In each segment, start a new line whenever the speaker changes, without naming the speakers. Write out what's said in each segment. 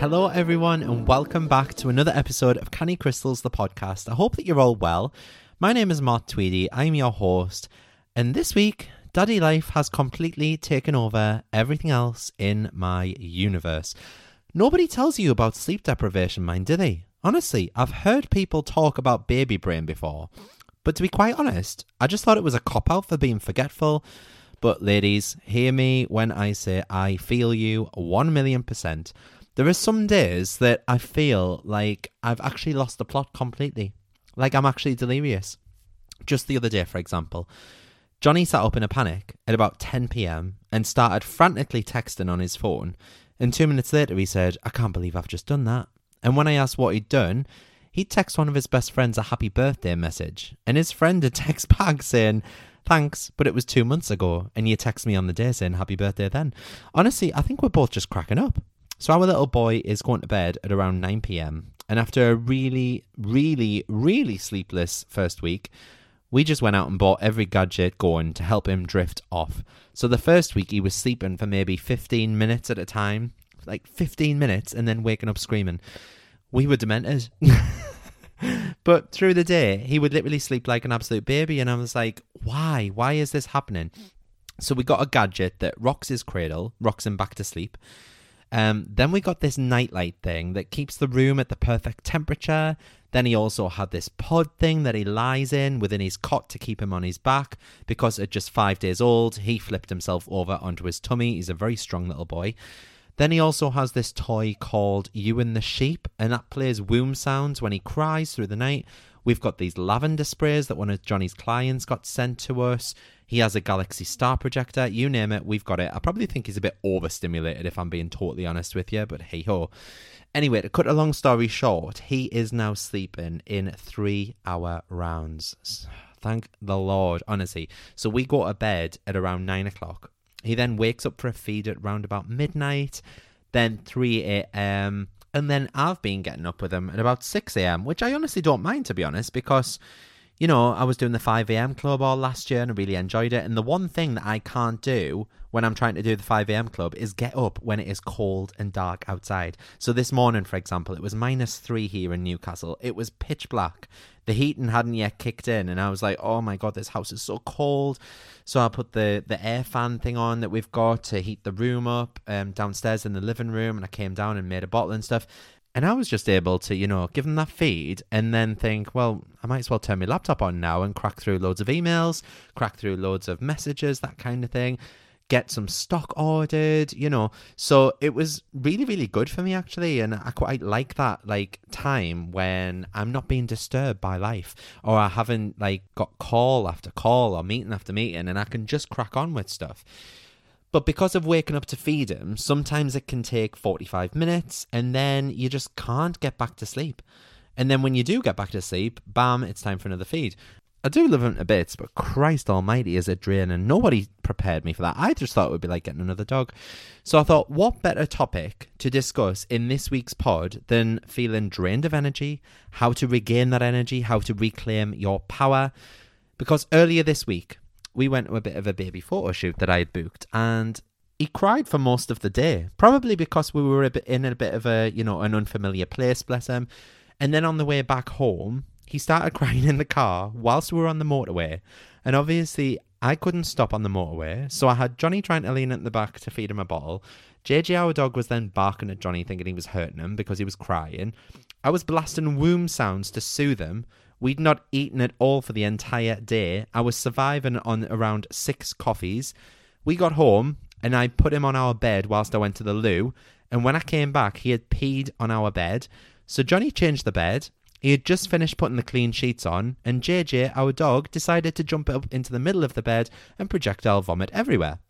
Hello, everyone, and welcome back to another episode of Canny Crystals, the podcast. I hope that you're all well. My name is Mart Tweedy, I'm your host, and this week, Daddy Life has completely taken over everything else in my universe. Nobody tells you about sleep deprivation, mind, do they? Honestly, I've heard people talk about baby brain before, but to be quite honest, I just thought it was a cop out for being forgetful. But, ladies, hear me when I say I feel you 1 million percent. There are some days that I feel like I've actually lost the plot completely. Like I'm actually delirious. Just the other day, for example, Johnny sat up in a panic at about 10 pm and started frantically texting on his phone. And two minutes later, he said, I can't believe I've just done that. And when I asked what he'd done, he'd text one of his best friends a happy birthday message. And his friend had text back saying, Thanks, but it was two months ago, and you text me on the day saying happy birthday then. Honestly, I think we're both just cracking up. So our little boy is going to bed at around 9 p.m. And after a really, really, really sleepless first week, we just went out and bought every gadget going to help him drift off. So the first week he was sleeping for maybe 15 minutes at a time, like 15 minutes, and then waking up screaming. We were demented. but through the day, he would literally sleep like an absolute baby. And I was like, why? Why is this happening? So we got a gadget that rocks his cradle, rocks him back to sleep. Um, then we got this nightlight thing that keeps the room at the perfect temperature. Then he also had this pod thing that he lies in within his cot to keep him on his back because at just five days old, he flipped himself over onto his tummy. He's a very strong little boy. Then he also has this toy called Ewan the Sheep, and that plays womb sounds when he cries through the night. We've got these lavender sprays that one of Johnny's clients got sent to us. He has a Galaxy Star projector. You name it, we've got it. I probably think he's a bit overstimulated, if I'm being totally honest with you, but hey ho. Anyway, to cut a long story short, he is now sleeping in three hour rounds. Thank the Lord, honestly. So we go to bed at around nine o'clock. He then wakes up for a feed at round about midnight, then 3 a.m. And then I've been getting up with him at about 6 a.m., which I honestly don't mind, to be honest, because, you know, I was doing the 5 a.m. club all last year and I really enjoyed it. And the one thing that I can't do when I'm trying to do the 5 a.m. club is get up when it is cold and dark outside. So this morning, for example, it was minus three here in Newcastle. It was pitch black. The heating hadn't yet kicked in, and I was like, "Oh my god, this house is so cold." So I put the the air fan thing on that we've got to heat the room up um, downstairs in the living room, and I came down and made a bottle and stuff. And I was just able to, you know, give them that feed and then think, well, I might as well turn my laptop on now and crack through loads of emails, crack through loads of messages, that kind of thing get some stock ordered, you know. So it was really, really good for me actually, and I quite like that like time when I'm not being disturbed by life, or I haven't like got call after call or meeting after meeting, and I can just crack on with stuff. But because of waking up to feed him, sometimes it can take 45 minutes and then you just can't get back to sleep. And then when you do get back to sleep, bam, it's time for another feed. I do love him to bits, but Christ Almighty is a drain, and nobody prepared me for that. I just thought it would be like getting another dog. So I thought, what better topic to discuss in this week's pod than feeling drained of energy, how to regain that energy, how to reclaim your power? Because earlier this week, we went to a bit of a baby photo shoot that I had booked, and he cried for most of the day, probably because we were a bit in a bit of a you know an unfamiliar place, bless him. And then on the way back home, he started crying in the car whilst we were on the motorway. And obviously, I couldn't stop on the motorway, so I had Johnny trying to lean at the back to feed him a bottle. JJ, our dog, was then barking at Johnny, thinking he was hurting him because he was crying. I was blasting womb sounds to soothe him. We'd not eaten at all for the entire day. I was surviving on around six coffees. We got home, and I put him on our bed whilst I went to the loo. And when I came back, he had peed on our bed. So Johnny changed the bed. He had just finished putting the clean sheets on, and JJ, our dog, decided to jump up into the middle of the bed and projectile vomit everywhere.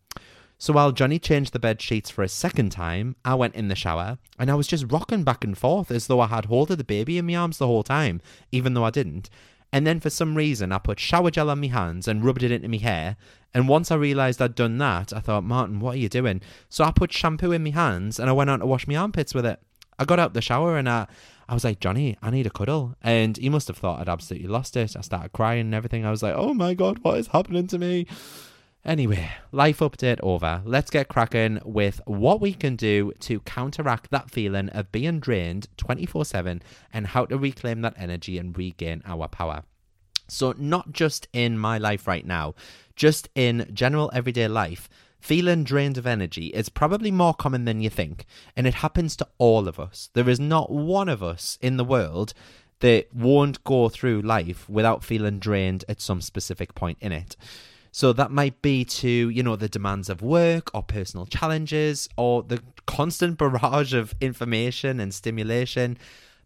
So while Johnny changed the bed sheets for a second time, I went in the shower and I was just rocking back and forth as though I had hold of the baby in my arms the whole time, even though I didn't. And then for some reason, I put shower gel on my hands and rubbed it into my hair. And once I realised I'd done that, I thought, Martin, what are you doing? So I put shampoo in my hands and I went on to wash my armpits with it. I got out the shower and I, I was like, Johnny, I need a cuddle. And he must have thought I'd absolutely lost it. I started crying and everything. I was like, oh my God, what is happening to me? Anyway, life update over. Let's get cracking with what we can do to counteract that feeling of being drained 24 7 and how to reclaim that energy and regain our power. So, not just in my life right now, just in general everyday life, feeling drained of energy is probably more common than you think, and it happens to all of us. There is not one of us in the world that won't go through life without feeling drained at some specific point in it. So that might be to, you know, the demands of work or personal challenges or the constant barrage of information and stimulation.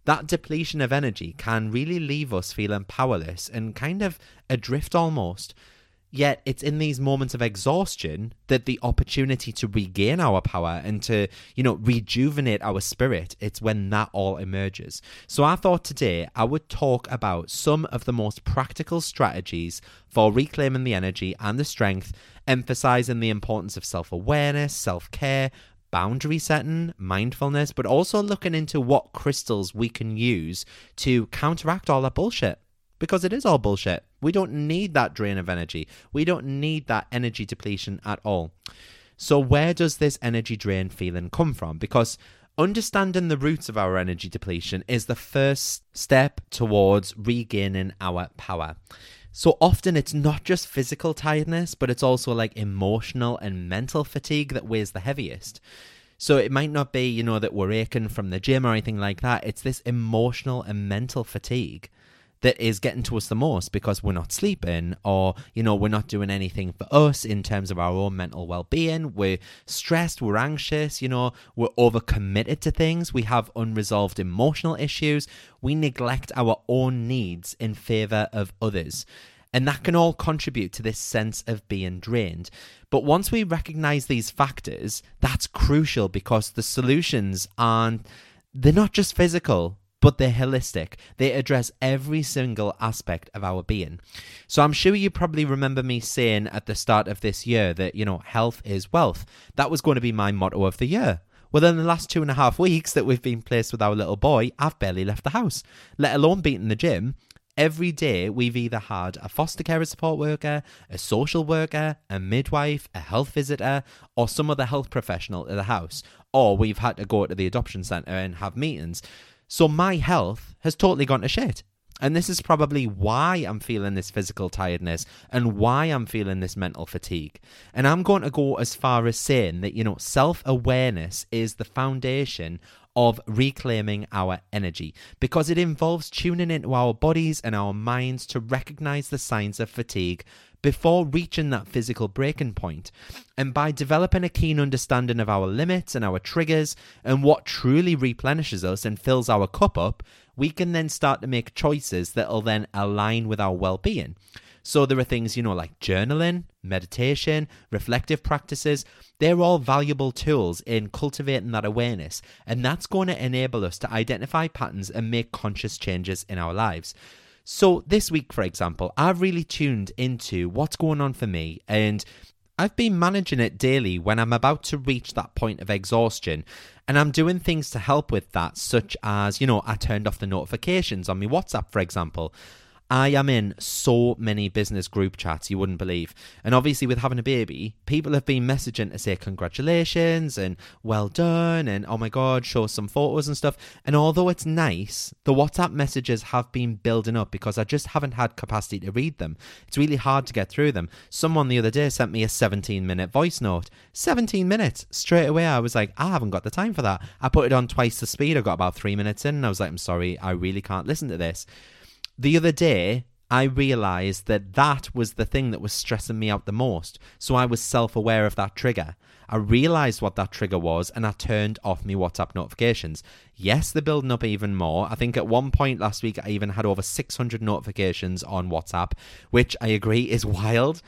That depletion of energy can really leave us feeling powerless and kind of adrift almost. Yet it's in these moments of exhaustion that the opportunity to regain our power and to, you know, rejuvenate our spirit, it's when that all emerges. So I thought today I would talk about some of the most practical strategies for reclaiming the energy and the strength, emphasizing the importance of self awareness, self care, boundary setting, mindfulness, but also looking into what crystals we can use to counteract all that bullshit because it is all bullshit. We don't need that drain of energy. We don't need that energy depletion at all. So, where does this energy drain feeling come from? Because understanding the roots of our energy depletion is the first step towards regaining our power. So often it's not just physical tiredness, but it's also like emotional and mental fatigue that weighs the heaviest. So it might not be, you know, that we're aching from the gym or anything like that. It's this emotional and mental fatigue that is getting to us the most because we're not sleeping or you know we're not doing anything for us in terms of our own mental well-being. We're stressed we're anxious you know we're overcommitted to things. We have unresolved emotional issues. We neglect our own needs in favor of others. And that can all contribute to this sense of being drained. But once we recognize these factors, that's crucial because the solutions aren't, they're not just physical, but they're holistic. They address every single aspect of our being. So I'm sure you probably remember me saying at the start of this year that, you know, health is wealth. That was going to be my motto of the year. Well, in the last two and a half weeks that we've been placed with our little boy, I've barely left the house, let alone beating the gym. Every day, we've either had a foster care support worker, a social worker, a midwife, a health visitor, or some other health professional at the house, or we've had to go to the adoption centre and have meetings. So my health has totally gone to shit. And this is probably why I'm feeling this physical tiredness and why I'm feeling this mental fatigue. And I'm going to go as far as saying that, you know, self awareness is the foundation of reclaiming our energy because it involves tuning into our bodies and our minds to recognize the signs of fatigue before reaching that physical breaking point. And by developing a keen understanding of our limits and our triggers and what truly replenishes us and fills our cup up, we can then start to make choices that'll then align with our well being. So there are things, you know, like journaling, meditation, reflective practices. They're all valuable tools in cultivating that awareness. And that's going to enable us to identify patterns and make conscious changes in our lives. So, this week, for example, I've really tuned into what's going on for me and I've been managing it daily when I'm about to reach that point of exhaustion. And I'm doing things to help with that, such as, you know, I turned off the notifications on my WhatsApp, for example. I am in so many business group chats you wouldn't believe. And obviously, with having a baby, people have been messaging to say congratulations and well done and oh my god, show some photos and stuff. And although it's nice, the WhatsApp messages have been building up because I just haven't had capacity to read them. It's really hard to get through them. Someone the other day sent me a 17 minute voice note. 17 minutes. Straight away, I was like, I haven't got the time for that. I put it on twice the speed. I got about three minutes in and I was like, I'm sorry, I really can't listen to this. The other day, I realized that that was the thing that was stressing me out the most. So I was self aware of that trigger. I realized what that trigger was and I turned off my WhatsApp notifications. Yes, they're building up even more. I think at one point last week, I even had over 600 notifications on WhatsApp, which I agree is wild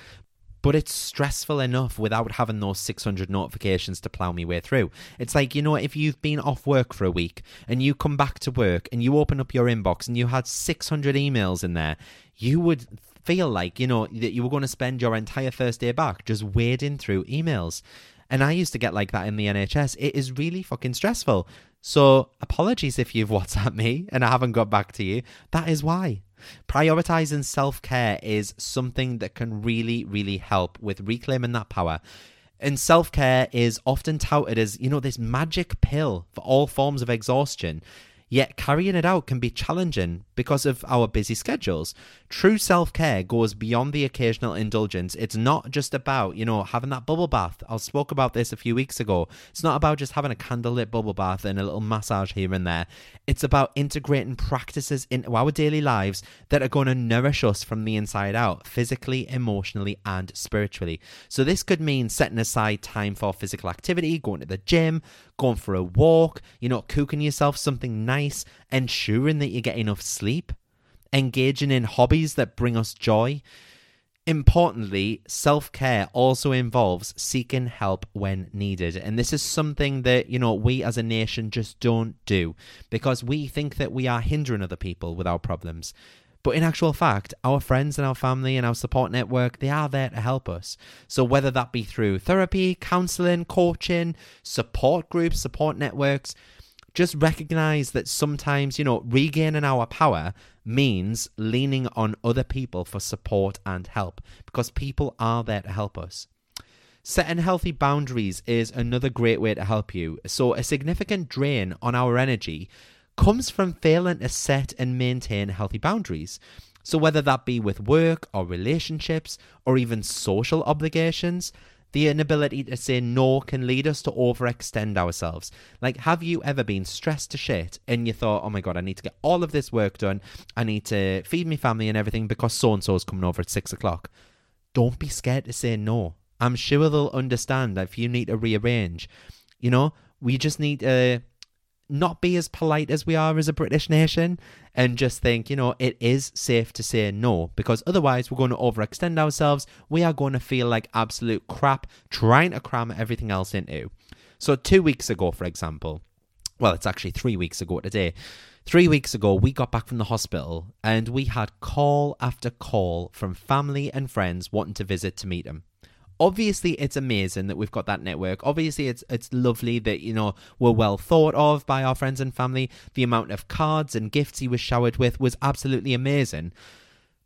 but it's stressful enough without having those 600 notifications to plow me way through. It's like, you know, if you've been off work for a week and you come back to work and you open up your inbox and you had 600 emails in there, you would feel like, you know, that you were going to spend your entire first day back just wading through emails. And I used to get like that in the NHS. It is really fucking stressful. So apologies if you've WhatsApp me and I haven't got back to you. That is why. Prioritizing self care is something that can really, really help with reclaiming that power. And self care is often touted as, you know, this magic pill for all forms of exhaustion. Yet carrying it out can be challenging because of our busy schedules. True self care goes beyond the occasional indulgence. It's not just about, you know, having that bubble bath. I spoke about this a few weeks ago. It's not about just having a candlelit bubble bath and a little massage here and there. It's about integrating practices into our daily lives that are going to nourish us from the inside out, physically, emotionally, and spiritually. So this could mean setting aside time for physical activity, going to the gym, going for a walk, you know, cooking yourself something nice, ensuring that you get enough sleep, engaging in hobbies that bring us joy. Importantly, self care also involves seeking help when needed. And this is something that, you know, we as a nation just don't do because we think that we are hindering other people with our problems. But in actual fact, our friends and our family and our support network, they are there to help us. So whether that be through therapy, counseling, coaching, support groups, support networks, just recognize that sometimes, you know, regaining our power means leaning on other people for support and help because people are there to help us. Setting healthy boundaries is another great way to help you. So, a significant drain on our energy comes from failing to set and maintain healthy boundaries. So, whether that be with work or relationships or even social obligations, the inability to say no can lead us to overextend ourselves. Like, have you ever been stressed to shit and you thought, oh my God, I need to get all of this work done. I need to feed my family and everything because so and so is coming over at six o'clock. Don't be scared to say no. I'm sure they'll understand if you need to rearrange. You know, we just need to not be as polite as we are as a British nation and just think, you know, it is safe to say no because otherwise we're going to overextend ourselves. We are going to feel like absolute crap trying to cram everything else into. So, two weeks ago, for example, well, it's actually three weeks ago today. Three weeks ago, we got back from the hospital and we had call after call from family and friends wanting to visit to meet him obviously it's amazing that we've got that network. Obviously it's it's lovely that you know we're well thought of by our friends and family. The amount of cards and gifts he was showered with was absolutely amazing.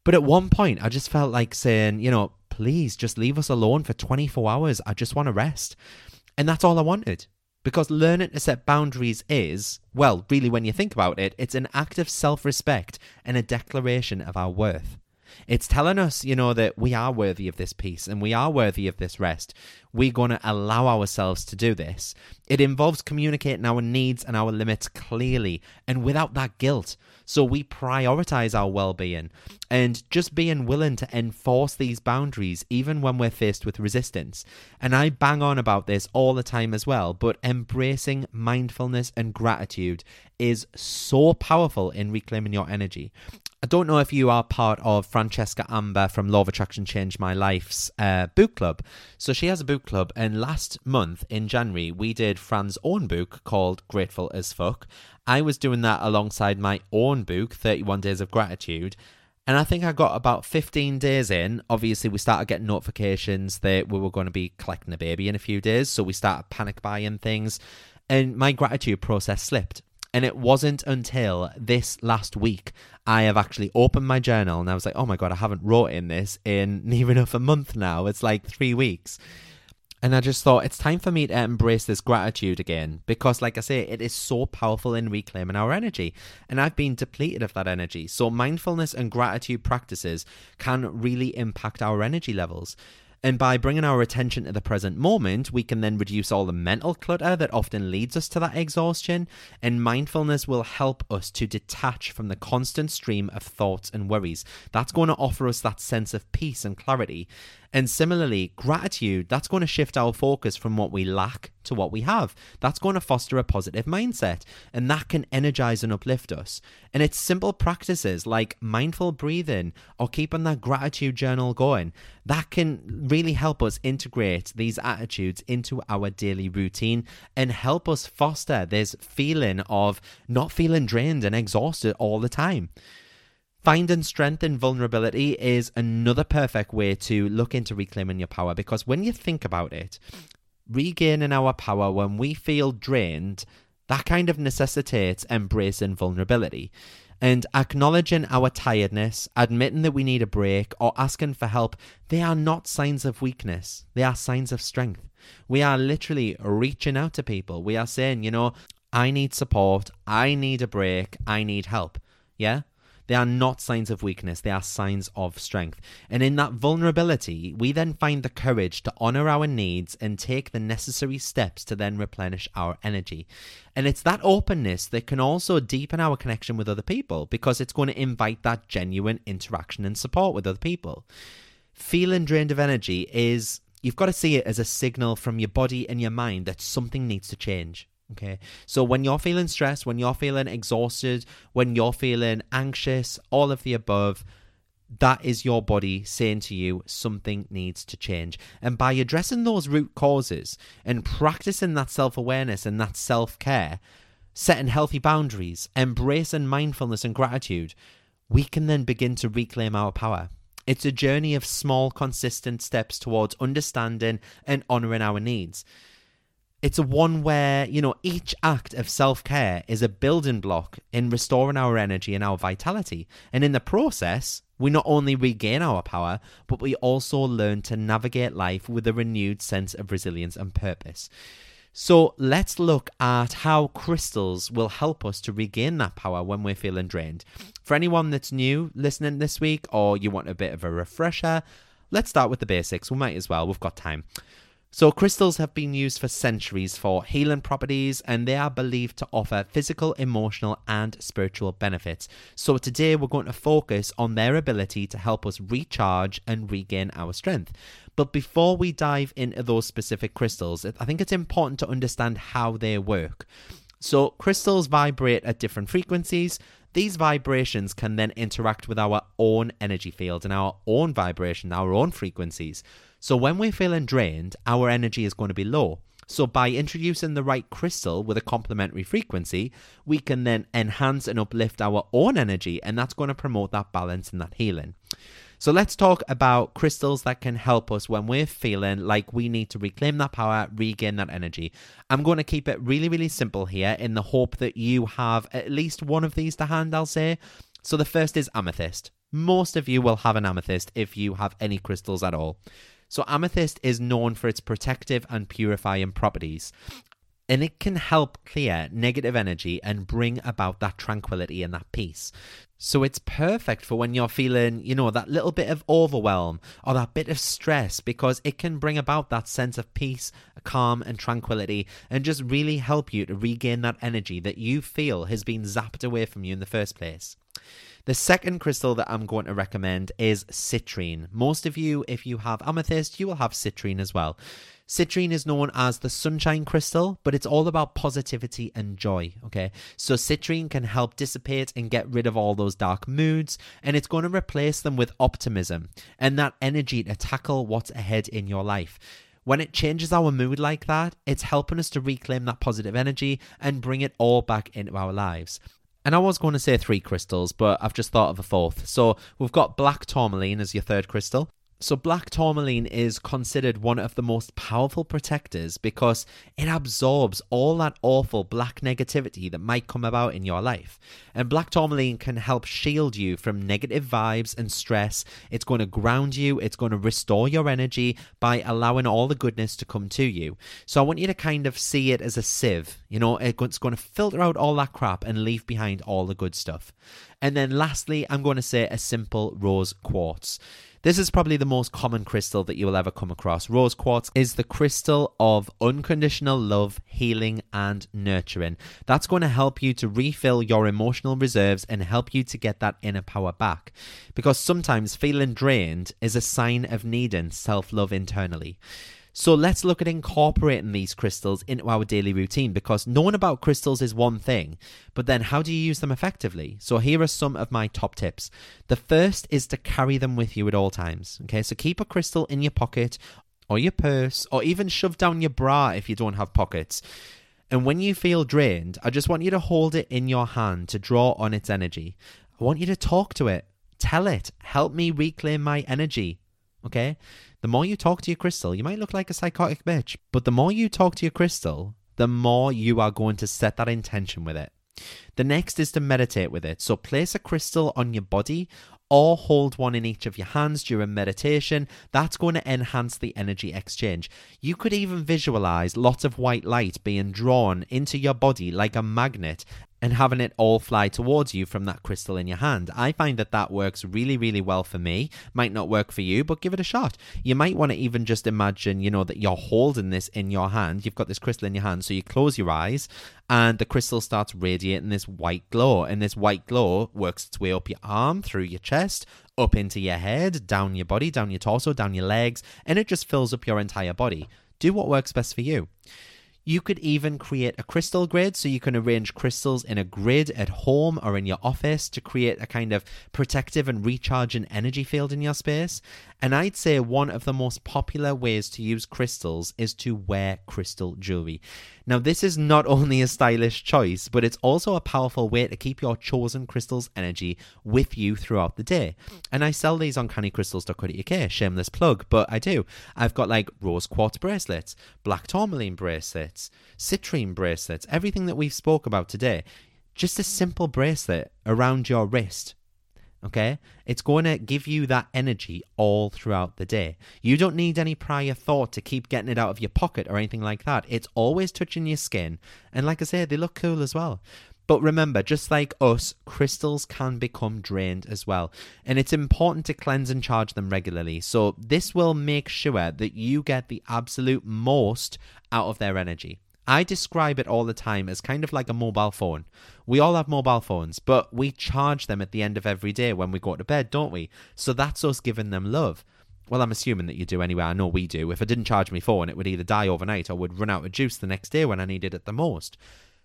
But at one point i just felt like saying you know please just leave us alone for 24 hours. I just want to rest. And that's all i wanted. Because learning to set boundaries is, well, really, when you think about it, it's an act of self respect and a declaration of our worth. It's telling us, you know, that we are worthy of this peace and we are worthy of this rest. We're going to allow ourselves to do this. It involves communicating our needs and our limits clearly and without that guilt. So we prioritize our well being and just being willing to enforce these boundaries even when we're faced with resistance. And I bang on about this all the time as well, but embracing mindfulness and gratitude is so powerful in reclaiming your energy. I don't know if you are part of Francesca Amber from Law of Attraction Change My Life's uh, book club. So she has a book club, and last month in January, we did Fran's own book called Grateful as Fuck. I was doing that alongside my own book, 31 Days of Gratitude. And I think I got about 15 days in. Obviously, we started getting notifications that we were going to be collecting a baby in a few days. So we started panic buying things. And my gratitude process slipped. And it wasn't until this last week I have actually opened my journal and I was like, oh my God, I haven't wrote in this in near enough a month now. It's like three weeks. And I just thought it's time for me to embrace this gratitude again because, like I say, it is so powerful in reclaiming our energy. And I've been depleted of that energy. So, mindfulness and gratitude practices can really impact our energy levels. And by bringing our attention to the present moment, we can then reduce all the mental clutter that often leads us to that exhaustion. And mindfulness will help us to detach from the constant stream of thoughts and worries. That's going to offer us that sense of peace and clarity. And similarly, gratitude, that's going to shift our focus from what we lack to what we have. That's going to foster a positive mindset, and that can energize and uplift us. And it's simple practices like mindful breathing or keeping that gratitude journal going that can really help us integrate these attitudes into our daily routine and help us foster this feeling of not feeling drained and exhausted all the time. Finding strength in vulnerability is another perfect way to look into reclaiming your power because when you think about it, regaining our power when we feel drained, that kind of necessitates embracing vulnerability. And acknowledging our tiredness, admitting that we need a break, or asking for help, they are not signs of weakness. They are signs of strength. We are literally reaching out to people. We are saying, you know, I need support. I need a break. I need help. Yeah? They are not signs of weakness, they are signs of strength. And in that vulnerability, we then find the courage to honor our needs and take the necessary steps to then replenish our energy. And it's that openness that can also deepen our connection with other people because it's going to invite that genuine interaction and support with other people. Feeling drained of energy is you've got to see it as a signal from your body and your mind that something needs to change. Okay. So when you're feeling stressed, when you're feeling exhausted, when you're feeling anxious, all of the above, that is your body saying to you something needs to change. And by addressing those root causes and practicing that self awareness and that self care, setting healthy boundaries, embracing mindfulness and gratitude, we can then begin to reclaim our power. It's a journey of small, consistent steps towards understanding and honoring our needs it's a one where you know each act of self-care is a building block in restoring our energy and our vitality. And in the process we not only regain our power but we also learn to navigate life with a renewed sense of resilience and purpose. So let's look at how crystals will help us to regain that power when we're feeling drained. For anyone that's new listening this week or you want a bit of a refresher let's start with the basics. We might as well. We've got time so, crystals have been used for centuries for healing properties and they are believed to offer physical, emotional, and spiritual benefits. So, today we're going to focus on their ability to help us recharge and regain our strength. But before we dive into those specific crystals, I think it's important to understand how they work. So, crystals vibrate at different frequencies. These vibrations can then interact with our own energy field and our own vibration, our own frequencies. So when we're feeling drained, our energy is going to be low. So by introducing the right crystal with a complementary frequency, we can then enhance and uplift our own energy, and that's going to promote that balance and that healing. So let's talk about crystals that can help us when we're feeling like we need to reclaim that power, regain that energy. I'm going to keep it really, really simple here in the hope that you have at least one of these to hand, I'll say. So the first is amethyst. Most of you will have an amethyst if you have any crystals at all. So, amethyst is known for its protective and purifying properties. And it can help clear negative energy and bring about that tranquility and that peace. So it's perfect for when you're feeling, you know, that little bit of overwhelm or that bit of stress because it can bring about that sense of peace, calm, and tranquility and just really help you to regain that energy that you feel has been zapped away from you in the first place. The second crystal that I'm going to recommend is citrine. Most of you, if you have amethyst, you will have citrine as well. Citrine is known as the sunshine crystal, but it's all about positivity and joy. Okay, so citrine can help dissipate and get rid of all those dark moods, and it's going to replace them with optimism and that energy to tackle what's ahead in your life. When it changes our mood like that, it's helping us to reclaim that positive energy and bring it all back into our lives. And I was going to say three crystals, but I've just thought of a fourth. So we've got black tourmaline as your third crystal. So, black tourmaline is considered one of the most powerful protectors because it absorbs all that awful black negativity that might come about in your life. And black tourmaline can help shield you from negative vibes and stress. It's going to ground you, it's going to restore your energy by allowing all the goodness to come to you. So, I want you to kind of see it as a sieve. You know, it's going to filter out all that crap and leave behind all the good stuff. And then, lastly, I'm going to say a simple rose quartz. This is probably the most common crystal that you will ever come across. Rose quartz is the crystal of unconditional love, healing, and nurturing. That's going to help you to refill your emotional reserves and help you to get that inner power back. Because sometimes feeling drained is a sign of needing self love internally. So let's look at incorporating these crystals into our daily routine because knowing about crystals is one thing, but then how do you use them effectively? So here are some of my top tips. The first is to carry them with you at all times. Okay, so keep a crystal in your pocket or your purse or even shove down your bra if you don't have pockets. And when you feel drained, I just want you to hold it in your hand to draw on its energy. I want you to talk to it. Tell it, help me reclaim my energy. Okay? The more you talk to your crystal, you might look like a psychotic bitch, but the more you talk to your crystal, the more you are going to set that intention with it. The next is to meditate with it. So place a crystal on your body or hold one in each of your hands during meditation. That's going to enhance the energy exchange. You could even visualize lots of white light being drawn into your body like a magnet and having it all fly towards you from that crystal in your hand. I find that that works really, really well for me. Might not work for you, but give it a shot. You might want to even just imagine, you know, that you're holding this in your hand. You've got this crystal in your hand, so you close your eyes and the crystal starts radiating this white glow. And this white glow works its way up your arm, through your chest, up into your head, down your body, down your torso, down your legs, and it just fills up your entire body. Do what works best for you. You could even create a crystal grid so you can arrange crystals in a grid at home or in your office to create a kind of protective and recharging energy field in your space. And I'd say one of the most popular ways to use crystals is to wear crystal jewelry. Now, this is not only a stylish choice, but it's also a powerful way to keep your chosen crystal's energy with you throughout the day. And I sell these on cannycrystals.co.uk, shameless plug, but I do. I've got like rose quartz bracelets, black tourmaline bracelets, citrine bracelets, everything that we've spoke about today. Just a simple bracelet around your wrist Okay? It's going to give you that energy all throughout the day. You don't need any prior thought to keep getting it out of your pocket or anything like that. It's always touching your skin. And like I said, they look cool as well. But remember, just like us, crystals can become drained as well. And it's important to cleanse and charge them regularly. So this will make sure that you get the absolute most out of their energy. I describe it all the time as kind of like a mobile phone. We all have mobile phones, but we charge them at the end of every day when we go to bed, don't we? So that's us giving them love. Well, I'm assuming that you do anyway. I know we do. If I didn't charge my phone, it would either die overnight or would run out of juice the next day when I needed it the most.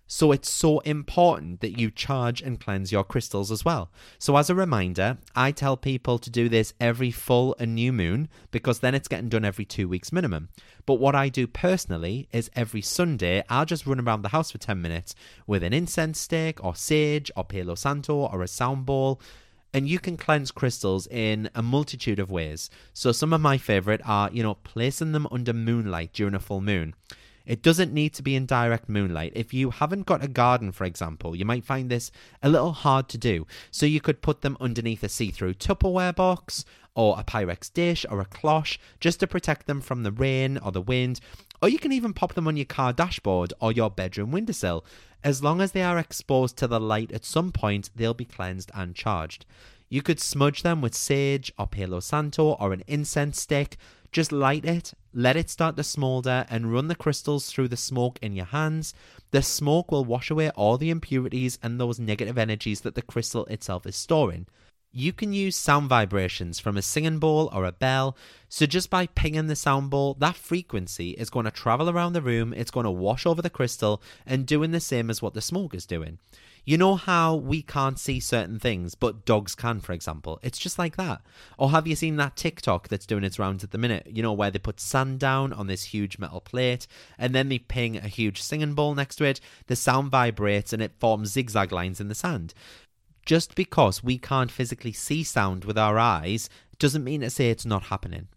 So it's so important that you charge and cleanse your crystals as well. So as a reminder, I tell people to do this every full and new moon because then it's getting done every two weeks minimum. But what I do personally is every Sunday, I'll just run around the house for 10 minutes with an incense stick or sage or Palo Santo or a sound bowl and you can cleanse crystals in a multitude of ways. So some of my favorite are, you know, placing them under moonlight during a full moon. It doesn't need to be in direct moonlight. If you haven't got a garden, for example, you might find this a little hard to do. So you could put them underneath a see through Tupperware box or a Pyrex dish or a cloche just to protect them from the rain or the wind. Or you can even pop them on your car dashboard or your bedroom windowsill. As long as they are exposed to the light at some point, they'll be cleansed and charged. You could smudge them with sage or Palo Santo or an incense stick just light it, let it start to smolder, and run the crystals through the smoke in your hands. The smoke will wash away all the impurities and those negative energies that the crystal itself is storing. you can use sound vibrations from a singing bowl or a bell. So just by pinging the sound bowl, that frequency is going to travel around the room, it's going to wash over the crystal and doing the same as what the smoke is doing. You know how we can't see certain things, but dogs can, for example? It's just like that. Or have you seen that TikTok that's doing its rounds at the minute? You know, where they put sand down on this huge metal plate and then they ping a huge singing bowl next to it. The sound vibrates and it forms zigzag lines in the sand. Just because we can't physically see sound with our eyes doesn't mean to say it's not happening.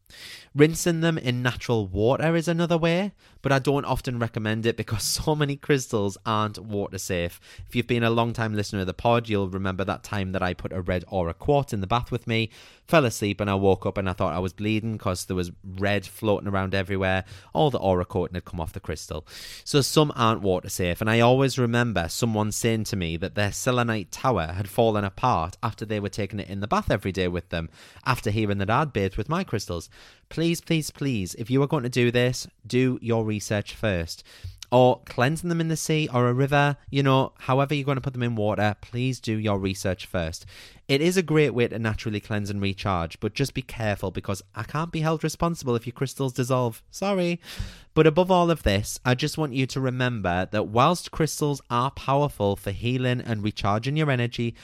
Rinsing them in natural water is another way, but I don't often recommend it because so many crystals aren't water safe. If you've been a long time listener of the pod, you'll remember that time that I put a red aura quartz in the bath with me, fell asleep, and I woke up and I thought I was bleeding because there was red floating around everywhere. All the aura coating had come off the crystal. So some aren't water safe, and I always remember someone saying to me that their selenite tower had fallen apart after they were taking it in the bath every day with them, after hearing that I'd bathed with my crystals. Please, please, please, if you are going to do this, do your research first. Or cleansing them in the sea or a river, you know, however you're going to put them in water, please do your research first. It is a great way to naturally cleanse and recharge, but just be careful because I can't be held responsible if your crystals dissolve. Sorry. But above all of this, I just want you to remember that whilst crystals are powerful for healing and recharging your energy,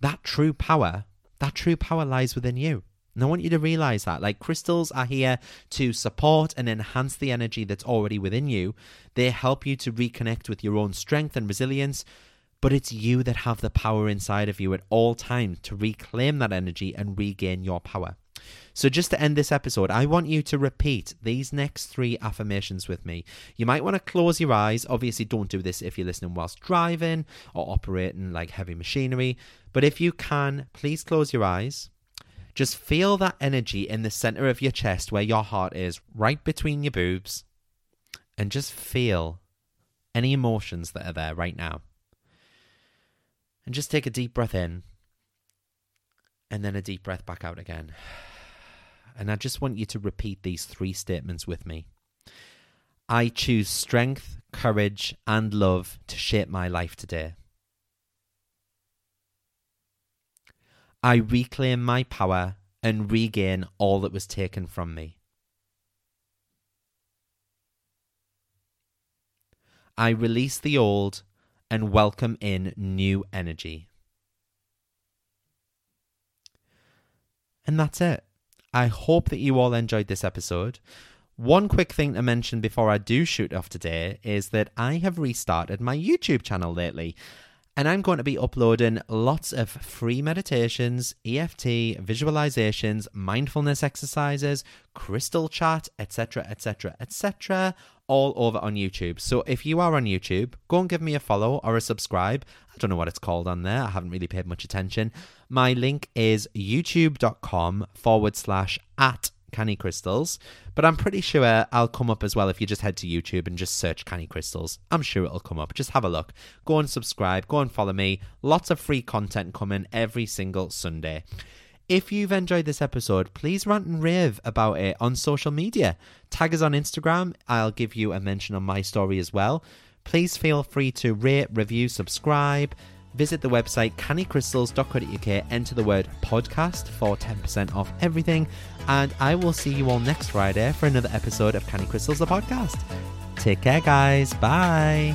that true power, that true power lies within you. And I want you to realize that. Like crystals are here to support and enhance the energy that's already within you. They help you to reconnect with your own strength and resilience. But it's you that have the power inside of you at all times to reclaim that energy and regain your power. So, just to end this episode, I want you to repeat these next three affirmations with me. You might want to close your eyes. Obviously, don't do this if you're listening whilst driving or operating like heavy machinery. But if you can, please close your eyes. Just feel that energy in the center of your chest where your heart is, right between your boobs, and just feel any emotions that are there right now. And just take a deep breath in, and then a deep breath back out again. And I just want you to repeat these three statements with me. I choose strength, courage, and love to shape my life today. I reclaim my power and regain all that was taken from me. I release the old and welcome in new energy. And that's it. I hope that you all enjoyed this episode. One quick thing to mention before I do shoot off today is that I have restarted my YouTube channel lately and I'm going to be uploading lots of free meditations, EFT, visualizations, mindfulness exercises, crystal chat, etc., etc., etc., all over on YouTube. So if you are on YouTube, go and give me a follow or a subscribe. I don't know what it's called on there. I haven't really paid much attention. My link is youtube.com forward slash at Canny Crystals, but I'm pretty sure I'll come up as well if you just head to YouTube and just search Canny Crystals. I'm sure it'll come up. Just have a look. Go and subscribe, go and follow me. Lots of free content coming every single Sunday. If you've enjoyed this episode, please rant and rave about it on social media. Tag us on Instagram. I'll give you a mention on my story as well. Please feel free to rate, review, subscribe visit the website cannycrystals.co.uk, enter the word podcast for 10% off everything, and I will see you all next Friday for another episode of Canny Crystals, the podcast. Take care, guys. Bye.